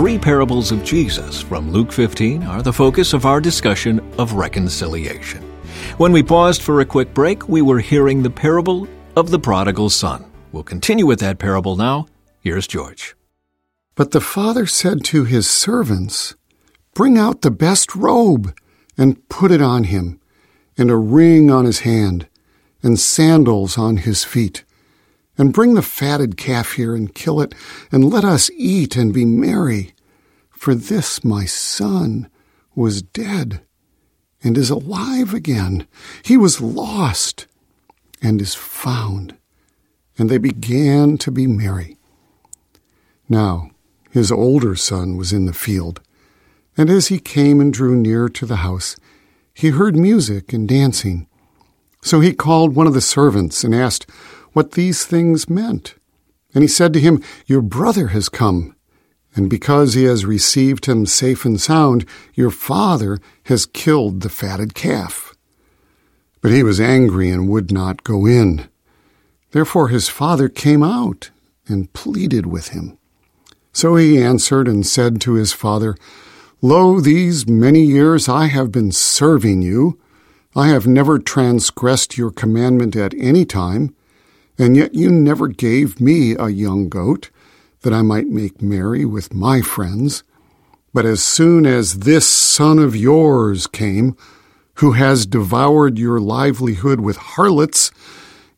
three parables of Jesus from Luke 15 are the focus of our discussion of reconciliation. When we paused for a quick break, we were hearing the parable of the prodigal son. We'll continue with that parable now. Here's George. But the father said to his servants, Bring out the best robe and put it on him, and a ring on his hand, and sandals on his feet. And bring the fatted calf here and kill it, and let us eat and be merry. For this my son was dead and is alive again. He was lost and is found. And they began to be merry. Now his older son was in the field, and as he came and drew near to the house, he heard music and dancing. So he called one of the servants and asked what these things meant. And he said to him, Your brother has come, and because he has received him safe and sound, your father has killed the fatted calf. But he was angry and would not go in. Therefore his father came out and pleaded with him. So he answered and said to his father, Lo, these many years I have been serving you. I have never transgressed your commandment at any time, and yet you never gave me a young goat, that I might make merry with my friends. But as soon as this son of yours came, who has devoured your livelihood with harlots,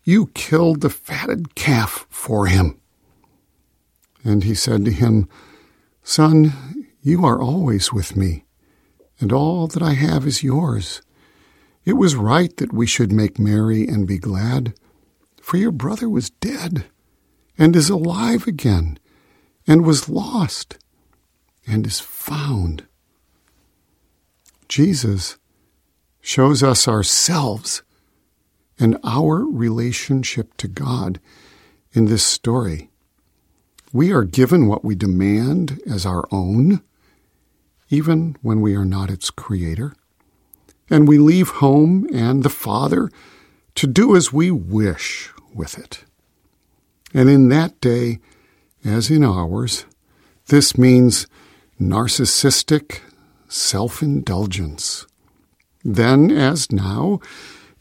you killed the fatted calf for him. And he said to him, Son, you are always with me, and all that I have is yours. It was right that we should make merry and be glad, for your brother was dead, and is alive again, and was lost, and is found. Jesus shows us ourselves and our relationship to God in this story. We are given what we demand as our own, even when we are not its creator. And we leave home and the Father to do as we wish with it. And in that day, as in ours, this means narcissistic self indulgence. Then, as now,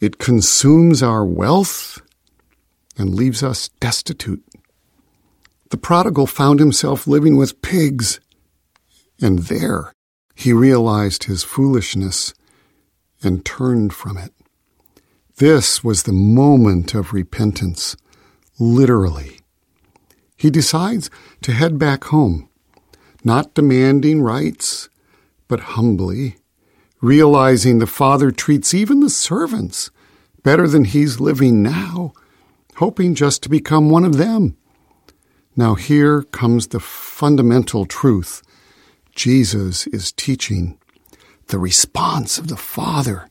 it consumes our wealth and leaves us destitute. The prodigal found himself living with pigs, and there he realized his foolishness and turned from it. This was the moment of repentance, literally. He decides to head back home, not demanding rights, but humbly realizing the Father treats even the servants better than he's living now, hoping just to become one of them. Now, here comes the fundamental truth Jesus is teaching the response of the Father.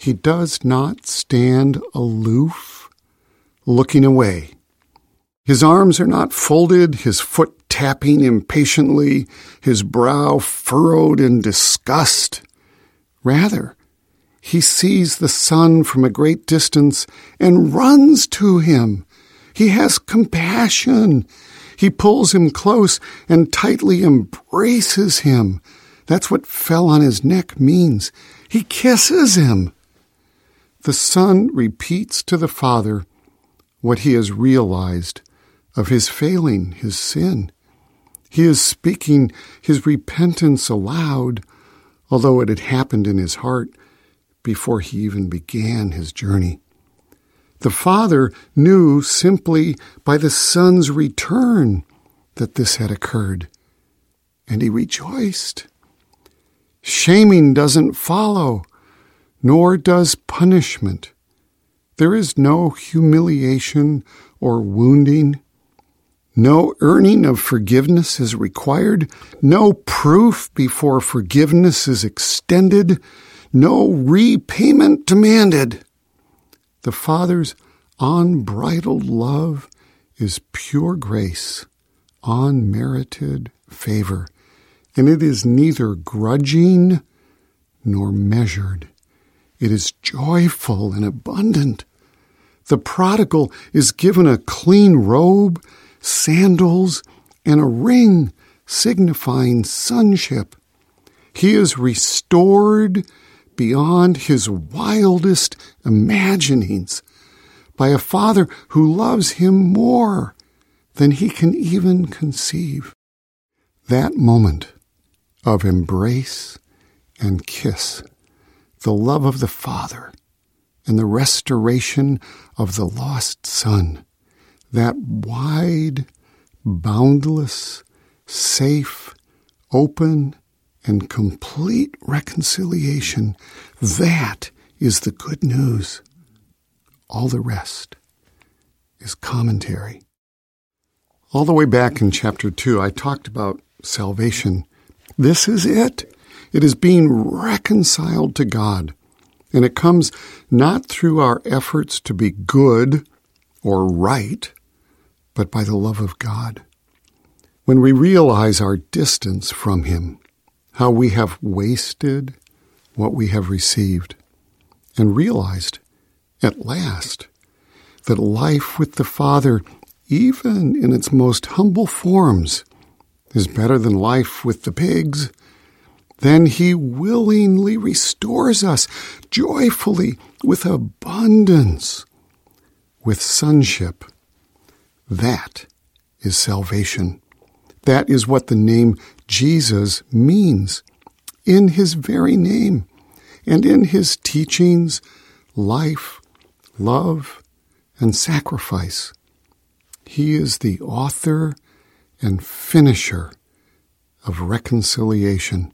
He does not stand aloof, looking away. His arms are not folded, his foot tapping impatiently, his brow furrowed in disgust. Rather, he sees the son from a great distance and runs to him. He has compassion. He pulls him close and tightly embraces him. That's what fell on his neck means. He kisses him. The son repeats to the father what he has realized of his failing, his sin. He is speaking his repentance aloud although it had happened in his heart before he even began his journey. The father knew simply by the son's return that this had occurred, and he rejoiced. Shaming doesn't follow, nor does punishment. There is no humiliation or wounding. No earning of forgiveness is required. No proof before forgiveness is extended. No repayment demanded. The Father's unbridled love is pure grace, unmerited favor, and it is neither grudging nor measured. It is joyful and abundant. The prodigal is given a clean robe sandals, and a ring signifying sonship. He is restored beyond his wildest imaginings by a Father who loves him more than he can even conceive. That moment of embrace and kiss, the love of the Father, and the restoration of the lost Son, that wide, boundless, safe, open, and complete reconciliation, that is the good news. All the rest is commentary. All the way back in chapter 2, I talked about salvation. This is it. It is being reconciled to God. And it comes not through our efforts to be good or right, but by the love of God. When we realize our distance from Him, how we have wasted what we have received, and realized at last that life with the Father even in its most humble forms, is better than life with the pigs, then he willingly restores us joyfully with abundance, with sonship. That is salvation. That is what the name Jesus means in his very name and in his teachings, life, love, and sacrifice. He is the author and finisher of reconciliation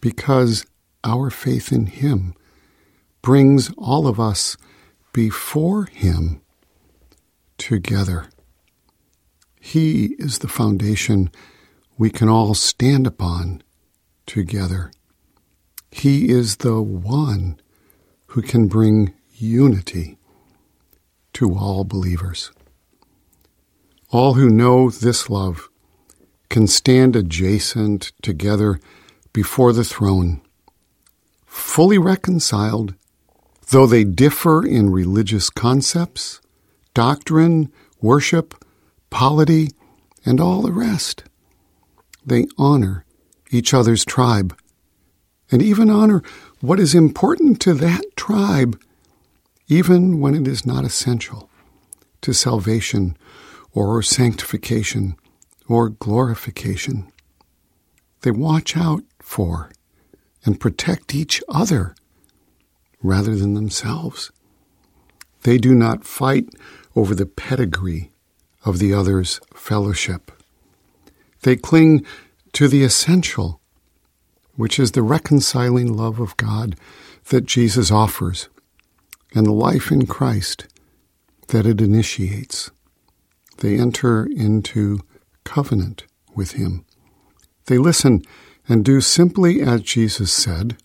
because our faith in Him brings all of us before Him together. He is the foundation we can all stand upon together. He is the one who can bring unity to all believers. All who know this love can stand adjacent together before the throne, fully reconciled, though they differ in religious concepts, doctrine, worship, polity, and all the rest. They honor each other's tribe and even honor what is important to that tribe, even when it is not essential to salvation or sanctification or glorification. They watch out for and protect each other rather than themselves. They do not fight over the pedigree of the other's fellowship. They cling to the essential, which is the reconciling love of God that Jesus offers and the life in Christ that it initiates. They enter into covenant with Him. They listen and do simply as Jesus said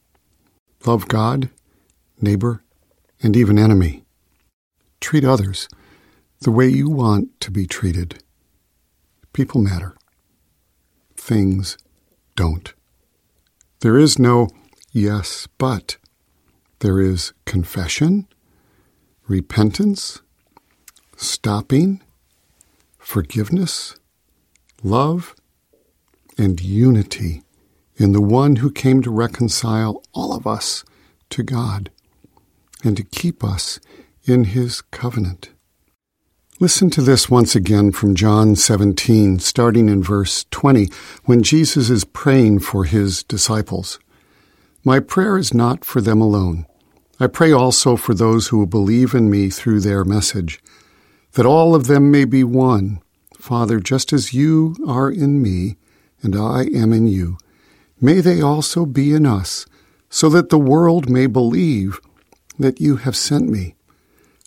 love God, neighbor, and even enemy. Treat others the way you want to be treated. People matter. Things don't. There is no yes, but. There is confession, repentance, stopping, forgiveness, love, and unity in the one who came to reconcile all of us to God and to keep us in his covenant. Listen to this once again from John 17, starting in verse 20, when Jesus is praying for his disciples. My prayer is not for them alone. I pray also for those who will believe in me through their message that all of them may be one. Father, just as you are in me and I am in you, may they also be in us, so that the world may believe that you have sent me.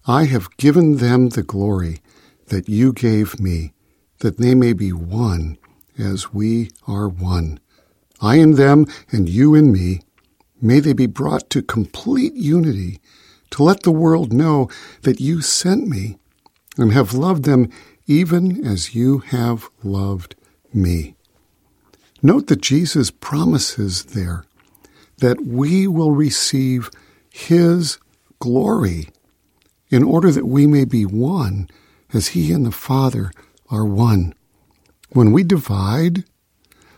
I have given them the glory that you gave me, that they may be one as we are one. I in them and you in me. May they be brought to complete unity to let the world know that you sent me and have loved them even as you have loved me. Note that Jesus promises there that we will receive his glory in order that we may be one as he and the Father are one. When we divide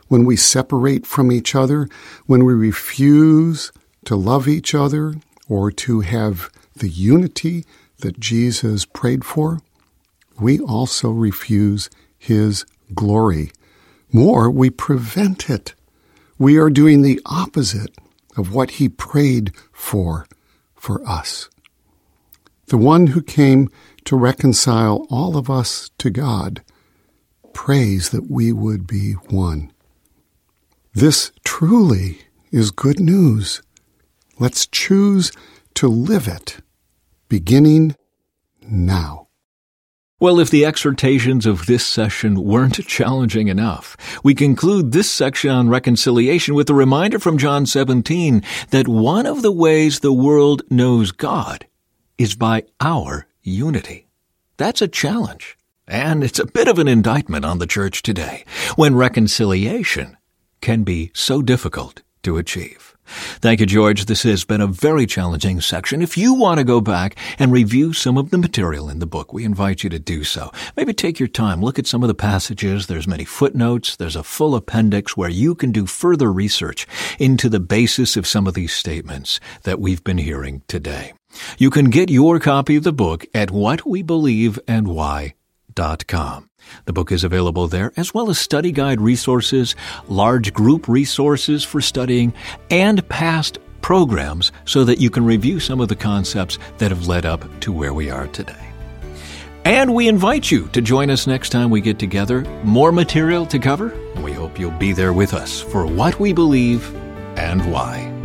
when we separate from each other, when we refuse to love each other or to have the unity that Jesus prayed for, we also refuse his glory. More, we prevent it. We are doing the opposite of what he prayed for for us. The one who came to reconcile all of us to God prays that we would be one. This truly is good news. Let's choose to live it, beginning now. Well, if the exhortations of this session weren't challenging enough, we conclude this section on reconciliation with a reminder from John 17 that one of the ways the world knows God is by our unity. That's a challenge. And it's a bit of an indictment on the church today when reconciliation can be so difficult to achieve. Thank you, George. This has been a very challenging section. If you want to go back and review some of the material in the book, we invite you to do so. Maybe take your time, look at some of the passages. There's many footnotes. There's a full appendix where you can do further research into the basis of some of these statements that we've been hearing today. You can get your copy of the book at whatwebelieveandwhy.com. The book is available there, as well as study guide resources, large group resources for studying, and past programs so that you can review some of the concepts that have led up to where we are today. And we invite you to join us next time we get together. More material to cover, and we hope you'll be there with us for what we believe and why.